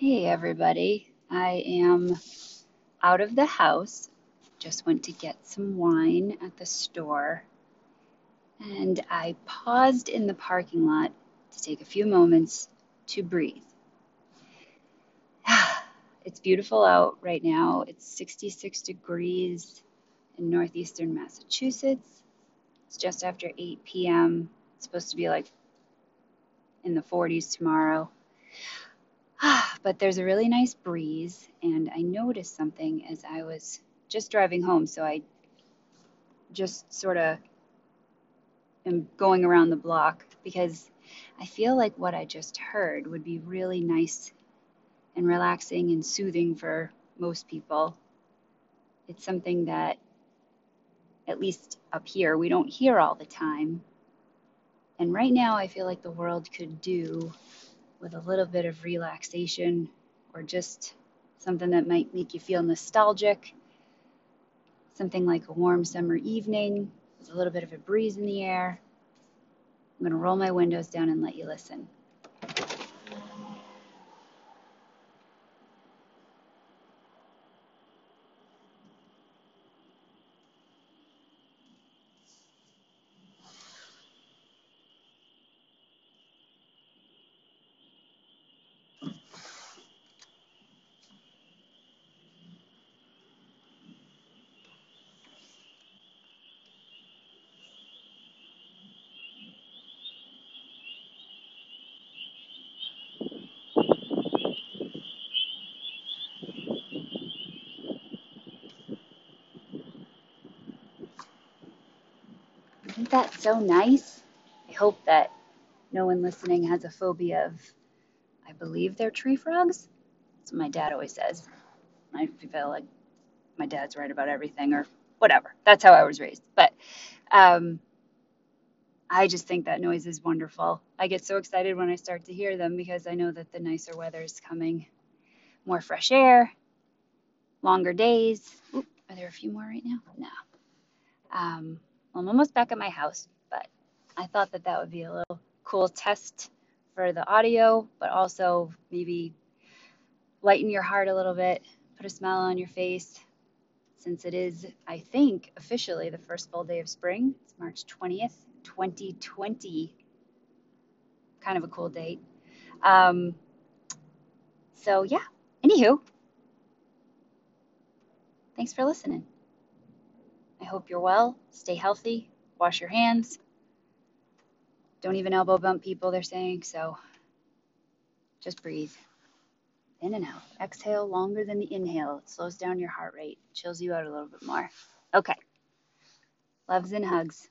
Hey everybody, I am out of the house. Just went to get some wine at the store and I paused in the parking lot to take a few moments to breathe. It's beautiful out right now. It's 66 degrees in northeastern Massachusetts. It's just after 8 p.m. It's supposed to be like in the 40s tomorrow. but there's a really nice breeze, and I noticed something as I was just driving home. So I just sort of am going around the block because I feel like what I just heard would be really nice and relaxing and soothing for most people. It's something that, at least up here, we don't hear all the time. And right now, I feel like the world could do with a little bit of relaxation or just something that might make you feel nostalgic. Something like a warm summer evening with a little bit of a breeze in the air. I'm going to roll my windows down and let you listen. Isn't that so nice? I hope that no one listening has a phobia of, I believe they're tree frogs. That's what my dad always says. I feel like my dad's right about everything or whatever. That's how I was raised. But um, I just think that noise is wonderful. I get so excited when I start to hear them because I know that the nicer weather is coming. More fresh air, longer days. Are there a few more right now? No. Um, I'm almost back at my house, but I thought that that would be a little cool test for the audio, but also maybe lighten your heart a little bit, put a smile on your face, since it is, I think, officially the first full day of spring. It's March 20th, 2020. Kind of a cool date. Um, so, yeah, anywho, thanks for listening. Hope you're well. Stay healthy. Wash your hands. Don't even elbow bump people, they're saying. So just breathe in and out. Exhale longer than the inhale. It slows down your heart rate, chills you out a little bit more. Okay. Loves and hugs.